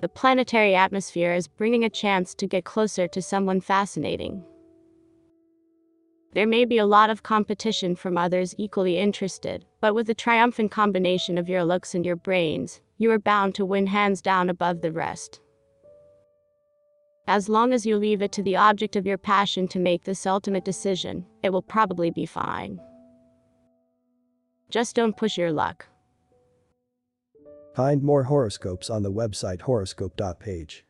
The planetary atmosphere is bringing a chance to get closer to someone fascinating. There may be a lot of competition from others equally interested, but with the triumphant combination of your looks and your brains, you are bound to win hands down above the rest. As long as you leave it to the object of your passion to make this ultimate decision, it will probably be fine. Just don't push your luck. Find more horoscopes on the website horoscope.page.